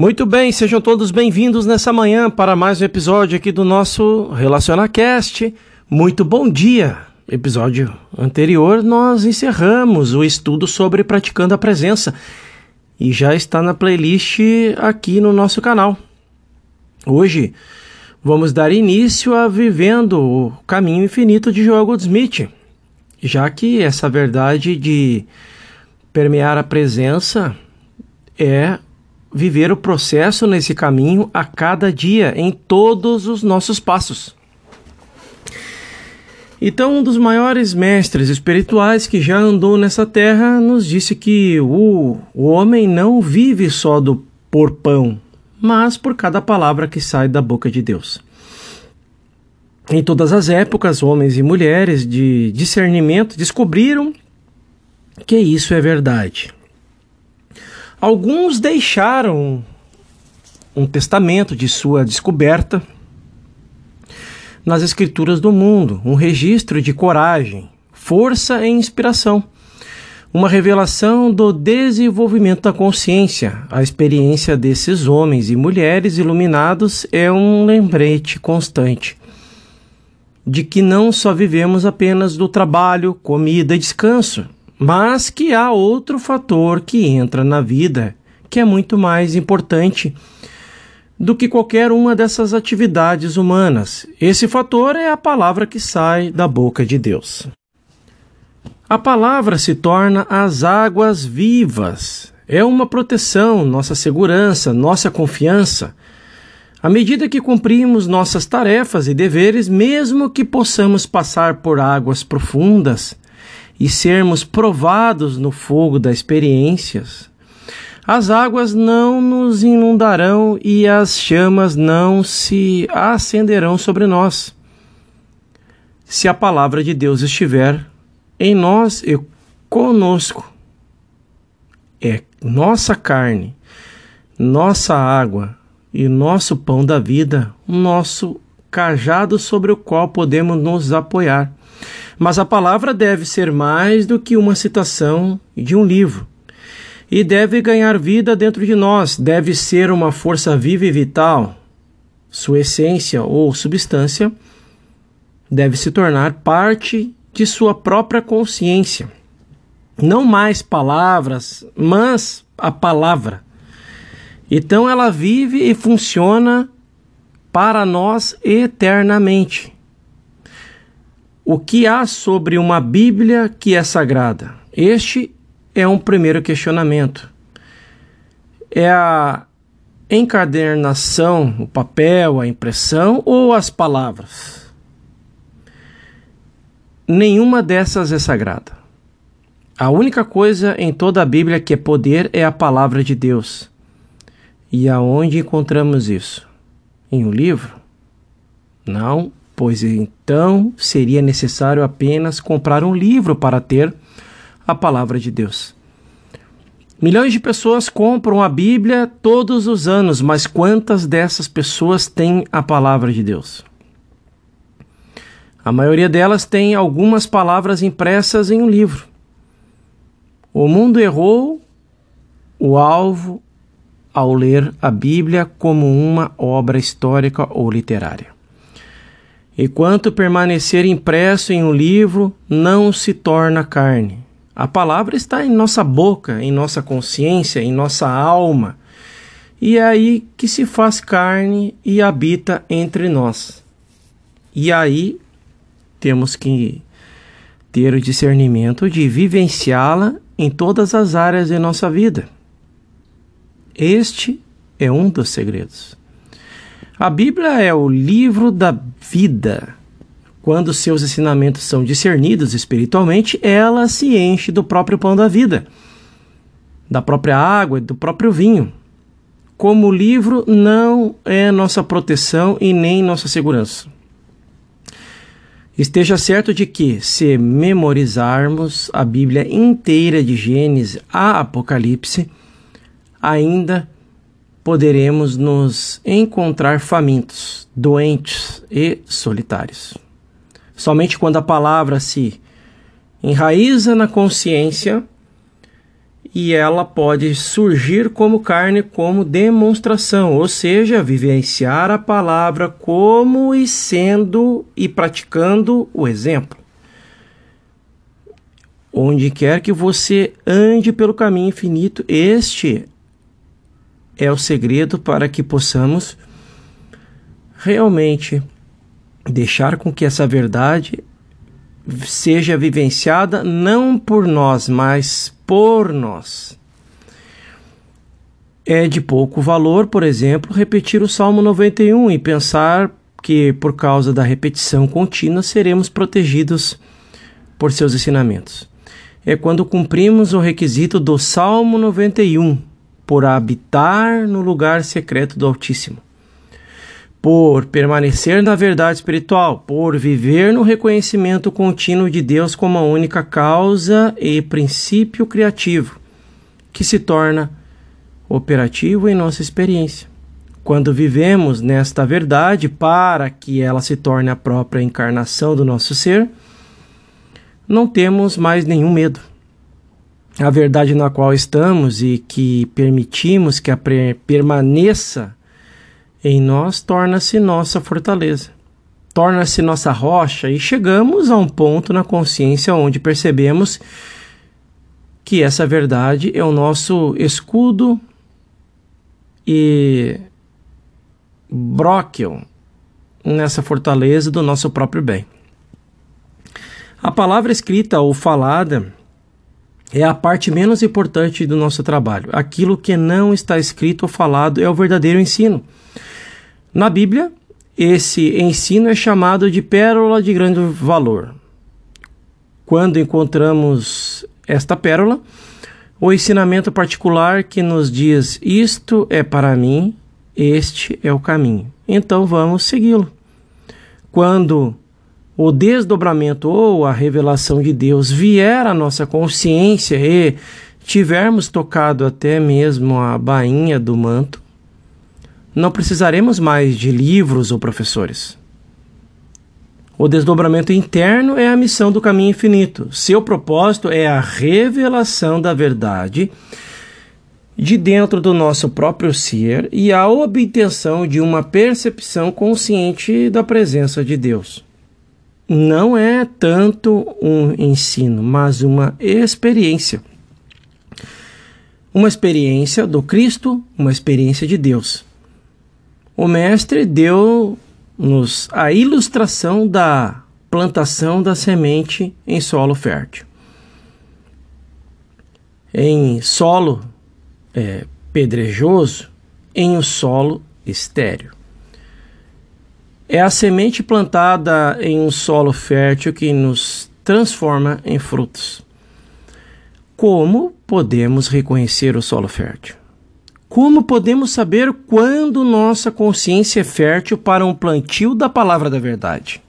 Muito bem, sejam todos bem-vindos nessa manhã para mais um episódio aqui do nosso RelacionaCast. Muito bom dia! Episódio anterior nós encerramos o estudo sobre praticando a presença e já está na playlist aqui no nosso canal. Hoje vamos dar início a vivendo o caminho infinito de Joel Goldsmith, já que essa verdade de permear a presença é viver o processo nesse caminho a cada dia, em todos os nossos passos. Então, um dos maiores mestres espirituais que já andou nessa terra nos disse que o, o homem não vive só do por pão, mas por cada palavra que sai da boca de Deus. Em todas as épocas, homens e mulheres de discernimento descobriram que isso é verdade. Alguns deixaram um testamento de sua descoberta nas escrituras do mundo, um registro de coragem, força e inspiração, uma revelação do desenvolvimento da consciência. A experiência desses homens e mulheres iluminados é um lembrete constante de que não só vivemos apenas do trabalho, comida e descanso, mas que há outro fator que entra na vida que é muito mais importante do que qualquer uma dessas atividades humanas. Esse fator é a palavra que sai da boca de Deus. A palavra se torna as águas vivas. É uma proteção, nossa segurança, nossa confiança. À medida que cumprimos nossas tarefas e deveres, mesmo que possamos passar por águas profundas, e sermos provados no fogo das experiências, as águas não nos inundarão e as chamas não se acenderão sobre nós. Se a palavra de Deus estiver em nós e conosco, é nossa carne, nossa água e nosso pão da vida, nosso cajado sobre o qual podemos nos apoiar. Mas a palavra deve ser mais do que uma citação de um livro. E deve ganhar vida dentro de nós, deve ser uma força viva e vital. Sua essência ou substância deve se tornar parte de sua própria consciência. Não mais palavras, mas a palavra. Então ela vive e funciona para nós eternamente. O que há sobre uma Bíblia que é sagrada? Este é um primeiro questionamento. É a encadernação, o papel, a impressão ou as palavras? Nenhuma dessas é sagrada. A única coisa em toda a Bíblia que é poder é a palavra de Deus. E aonde encontramos isso? Em um livro? Não pois então seria necessário apenas comprar um livro para ter a palavra de Deus. Milhões de pessoas compram a Bíblia todos os anos, mas quantas dessas pessoas têm a palavra de Deus? A maioria delas tem algumas palavras impressas em um livro. O mundo errou o alvo ao ler a Bíblia como uma obra histórica ou literária. Enquanto permanecer impresso em um livro, não se torna carne. A palavra está em nossa boca, em nossa consciência, em nossa alma. E é aí que se faz carne e habita entre nós. E aí temos que ter o discernimento de vivenciá-la em todas as áreas de nossa vida. Este é um dos segredos. A Bíblia é o livro da vida. Quando seus ensinamentos são discernidos espiritualmente, ela se enche do próprio pão da vida, da própria água do próprio vinho. Como livro não é nossa proteção e nem nossa segurança. Esteja certo de que, se memorizarmos a Bíblia inteira de Gênesis a Apocalipse, ainda poderemos nos encontrar famintos, doentes e solitários. Somente quando a palavra se enraiza na consciência e ela pode surgir como carne, como demonstração, ou seja, vivenciar a palavra como e sendo e praticando o exemplo. Onde quer que você ande pelo caminho infinito, este é o segredo para que possamos realmente deixar com que essa verdade seja vivenciada não por nós, mas por nós. É de pouco valor, por exemplo, repetir o Salmo 91 e pensar que, por causa da repetição contínua, seremos protegidos por seus ensinamentos. É quando cumprimos o requisito do Salmo 91, por habitar no lugar secreto do Altíssimo por permanecer na verdade espiritual, por viver no reconhecimento contínuo de Deus como a única causa e princípio criativo, que se torna operativo em nossa experiência. Quando vivemos nesta verdade para que ela se torne a própria encarnação do nosso ser, não temos mais nenhum medo. A verdade na qual estamos e que permitimos que a permaneça em nós torna-se nossa fortaleza, torna-se nossa rocha e chegamos a um ponto na consciência onde percebemos que essa verdade é o nosso escudo e bróquio nessa fortaleza do nosso próprio bem. A palavra escrita ou falada é a parte menos importante do nosso trabalho. Aquilo que não está escrito ou falado é o verdadeiro ensino. Na Bíblia, esse ensino é chamado de pérola de grande valor. Quando encontramos esta pérola, o ensinamento particular que nos diz: Isto é para mim, este é o caminho. Então vamos segui-lo. Quando o desdobramento ou a revelação de Deus vier à nossa consciência e tivermos tocado até mesmo a bainha do manto, não precisaremos mais de livros ou professores. O desdobramento interno é a missão do caminho infinito. Seu propósito é a revelação da verdade de dentro do nosso próprio ser e a obtenção de uma percepção consciente da presença de Deus não é tanto um ensino, mas uma experiência. Uma experiência do Cristo, uma experiência de Deus. O Mestre deu-nos a ilustração da plantação da semente em solo fértil. Em solo é, pedrejoso, em um solo estéreo. É a semente plantada em um solo fértil que nos transforma em frutos. Como podemos reconhecer o solo fértil? Como podemos saber quando nossa consciência é fértil para um plantio da palavra da verdade?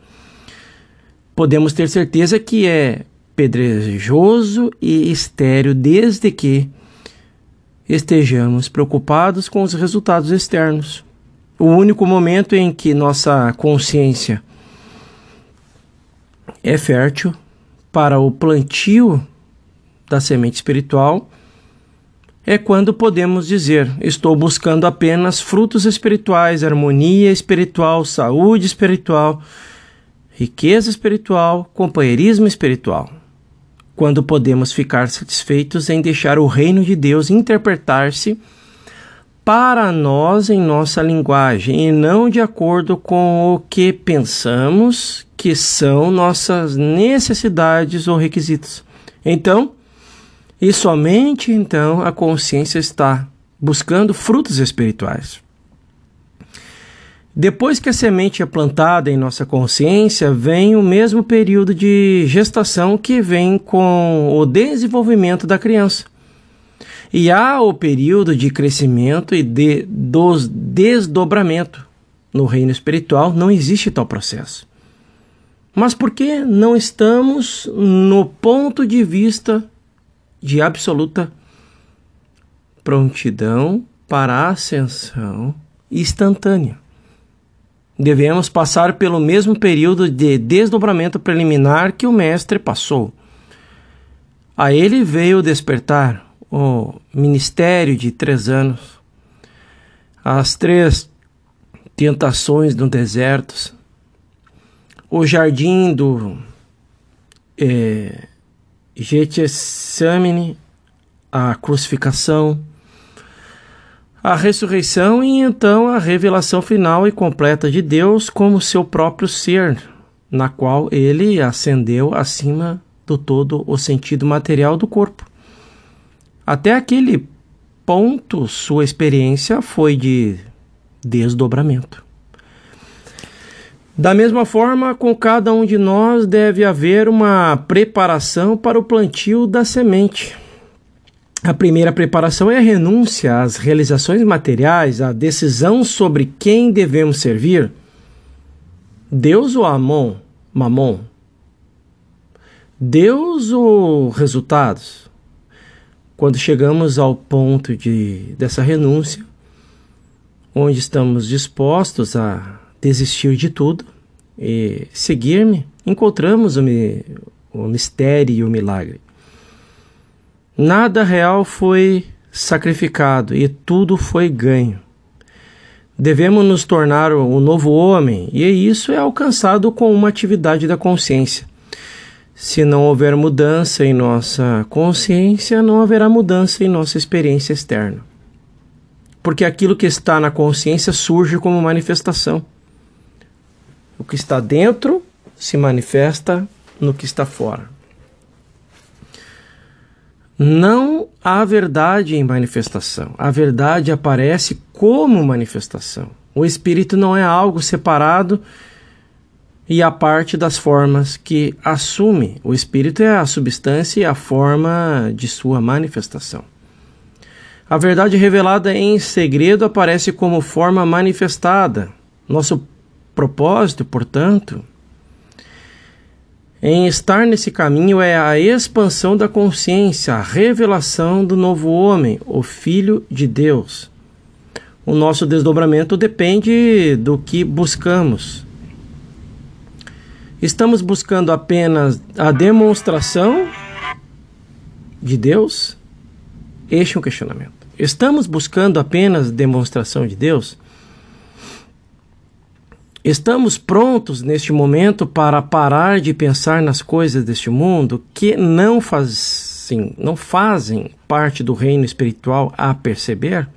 Podemos ter certeza que é pedrejoso e estéreo desde que estejamos preocupados com os resultados externos o único momento em que nossa consciência é fértil para o plantio da semente espiritual é quando podemos dizer: estou buscando apenas frutos espirituais, harmonia espiritual, saúde espiritual, riqueza espiritual, companheirismo espiritual. Quando podemos ficar satisfeitos em deixar o reino de Deus interpretar-se para nós em nossa linguagem e não de acordo com o que pensamos que são nossas necessidades ou requisitos. Então, e somente então a consciência está buscando frutos espirituais. Depois que a semente é plantada em nossa consciência, vem o mesmo período de gestação que vem com o desenvolvimento da criança. E há o período de crescimento e de dos desdobramento. No reino espiritual não existe tal processo. Mas por que não estamos no ponto de vista de absoluta prontidão para a ascensão instantânea? Devemos passar pelo mesmo período de desdobramento preliminar que o Mestre passou. A ele veio despertar o ministério de três anos, as três tentações no deserto, o jardim do é, Getsemane, a crucificação, a ressurreição e então a revelação final e completa de Deus como seu próprio ser, na qual ele ascendeu acima do todo o sentido material do corpo. Até aquele ponto, sua experiência foi de desdobramento. Da mesma forma, com cada um de nós deve haver uma preparação para o plantio da semente. A primeira preparação é a renúncia às realizações materiais, a decisão sobre quem devemos servir. Deus ou Amon, Mamon? Deus ou resultados? Quando chegamos ao ponto de, dessa renúncia, onde estamos dispostos a desistir de tudo e seguir-me, encontramos o, o mistério e o milagre. Nada real foi sacrificado e tudo foi ganho. Devemos nos tornar um novo homem e isso é alcançado com uma atividade da consciência. Se não houver mudança em nossa consciência, não haverá mudança em nossa experiência externa. Porque aquilo que está na consciência surge como manifestação. O que está dentro se manifesta no que está fora. Não há verdade em manifestação. A verdade aparece como manifestação. O espírito não é algo separado e a parte das formas que assume. O espírito é a substância e a forma de sua manifestação. A verdade revelada em segredo aparece como forma manifestada. Nosso propósito, portanto, em estar nesse caminho é a expansão da consciência, a revelação do novo homem, o Filho de Deus. O nosso desdobramento depende do que buscamos. Estamos buscando apenas a demonstração de Deus? Este é um questionamento. Estamos buscando apenas demonstração de Deus? Estamos prontos neste momento para parar de pensar nas coisas deste mundo que não, fazem, não fazem parte do reino espiritual a perceber?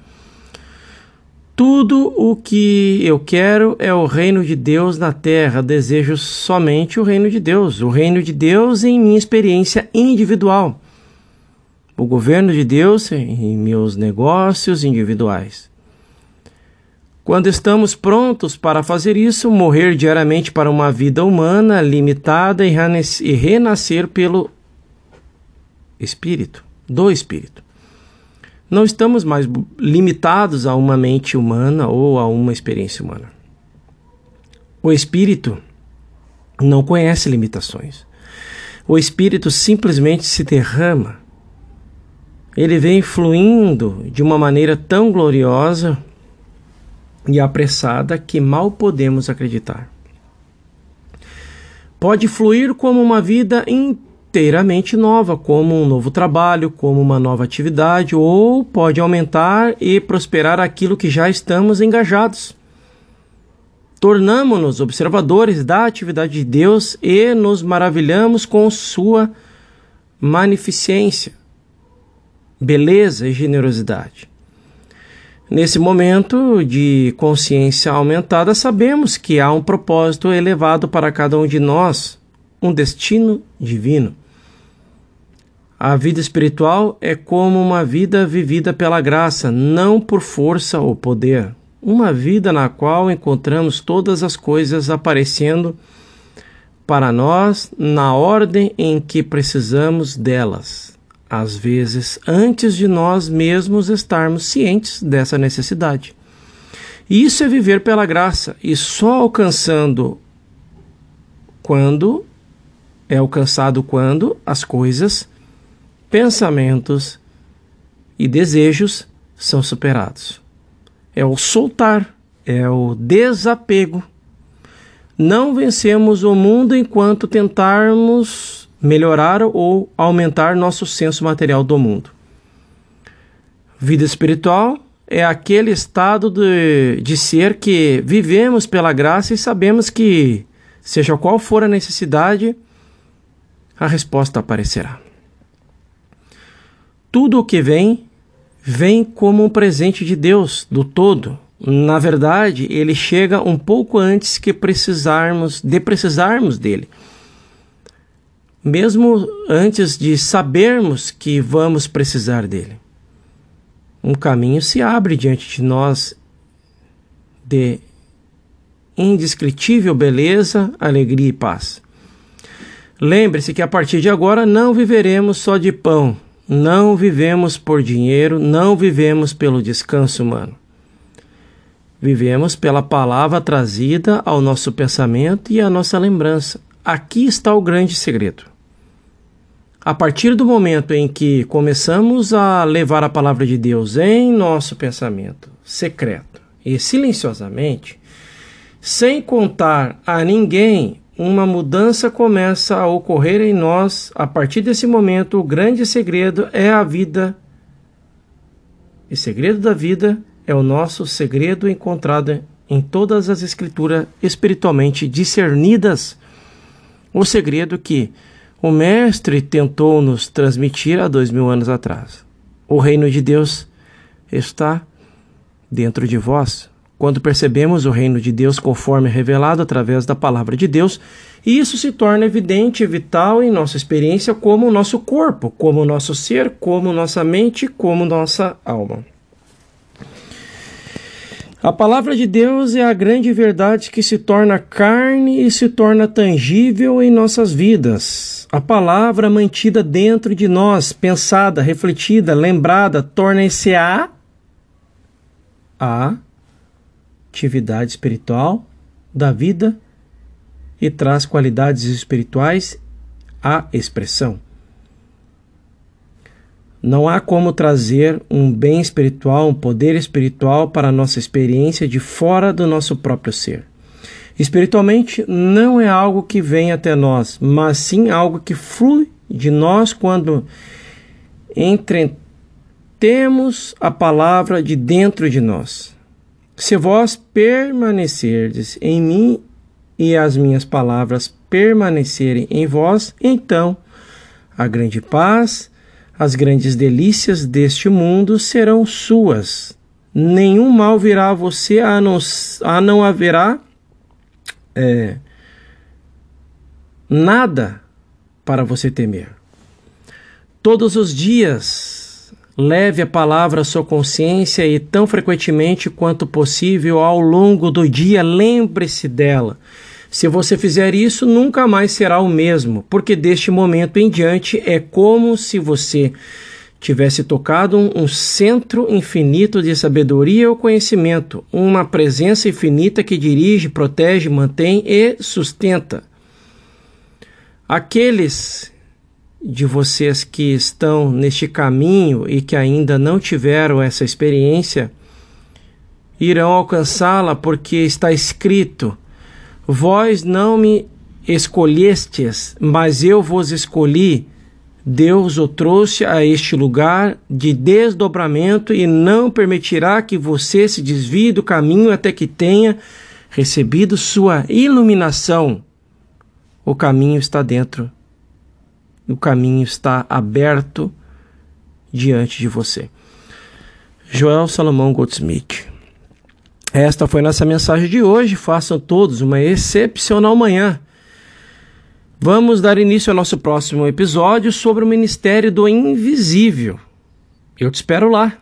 Tudo o que eu quero é o reino de Deus na terra. Desejo somente o reino de Deus, o reino de Deus em minha experiência individual, o governo de Deus em meus negócios individuais. Quando estamos prontos para fazer isso, morrer diariamente para uma vida humana limitada e renascer pelo Espírito, do Espírito. Não estamos mais limitados a uma mente humana ou a uma experiência humana. O Espírito não conhece limitações. O Espírito simplesmente se derrama. Ele vem fluindo de uma maneira tão gloriosa e apressada que mal podemos acreditar. Pode fluir como uma vida inteiramente nova, como um novo trabalho, como uma nova atividade, ou pode aumentar e prosperar aquilo que já estamos engajados. Tornamos-nos observadores da atividade de Deus e nos maravilhamos com sua magnificência, beleza e generosidade. Nesse momento de consciência aumentada, sabemos que há um propósito elevado para cada um de nós, um destino divino. A vida espiritual é como uma vida vivida pela graça, não por força ou poder. Uma vida na qual encontramos todas as coisas aparecendo para nós na ordem em que precisamos delas às vezes antes de nós mesmos estarmos cientes dessa necessidade. Isso é viver pela graça e só alcançando quando é alcançado quando as coisas, pensamentos e desejos são superados. É o soltar, é o desapego. Não vencemos o mundo enquanto tentarmos melhorar ou aumentar nosso senso material do mundo. Vida espiritual é aquele estado de, de ser que vivemos pela graça e sabemos que, seja qual for a necessidade, a resposta aparecerá. Tudo o que vem, vem como um presente de Deus, do todo. Na verdade, ele chega um pouco antes que precisarmos, de precisarmos dele. Mesmo antes de sabermos que vamos precisar dele um caminho se abre diante de nós de indescritível beleza, alegria e paz. Lembre-se que a partir de agora não viveremos só de pão, não vivemos por dinheiro, não vivemos pelo descanso humano. Vivemos pela palavra trazida ao nosso pensamento e à nossa lembrança. Aqui está o grande segredo. A partir do momento em que começamos a levar a palavra de Deus em nosso pensamento secreto e silenciosamente, sem contar a ninguém, uma mudança começa a ocorrer em nós. A partir desse momento, o grande segredo é a vida. E segredo da vida é o nosso segredo encontrado em todas as escrituras espiritualmente discernidas. O segredo que o Mestre tentou nos transmitir há dois mil anos atrás. O reino de Deus está dentro de vós. Quando percebemos o reino de Deus conforme revelado através da palavra de Deus, isso se torna evidente e vital em nossa experiência como o nosso corpo, como o nosso ser, como nossa mente, como nossa alma. A palavra de Deus é a grande verdade que se torna carne e se torna tangível em nossas vidas. A palavra mantida dentro de nós, pensada, refletida, lembrada, torna-se a a atividade espiritual da vida e traz qualidades espirituais à expressão. Não há como trazer um bem espiritual, um poder espiritual para a nossa experiência de fora do nosso próprio ser. Espiritualmente, não é algo que vem até nós, mas sim algo que flui de nós quando entretemos a palavra de dentro de nós. Se vós permanecerdes em mim e as minhas palavras permanecerem em vós, então a grande paz as grandes delícias deste mundo serão suas. Nenhum mal virá a você, a não, a não haverá é, nada para você temer. Todos os dias, leve a palavra à sua consciência e, tão frequentemente quanto possível, ao longo do dia, lembre-se dela se você fizer isso, nunca mais será o mesmo, porque deste momento em diante é como se você tivesse tocado um, centro infinito de sabedoria ou conhecimento, uma presença infinita que dirige, protege, mantém e sustenta. Aqueles de vocês que estão neste caminho e que ainda não tiveram essa experiência irão alcançá-la porque está escrito Vós não me escolhestes, mas eu vos escolhi. Deus o trouxe a este lugar de desdobramento e não permitirá que você se desvie do caminho até que tenha recebido sua iluminação. O caminho está dentro, o caminho está aberto diante de você. Joel Salomão Goldsmith esta foi nossa mensagem de hoje. Façam todos uma excepcional manhã. Vamos dar início ao nosso próximo episódio sobre o Ministério do Invisível. Eu te espero lá.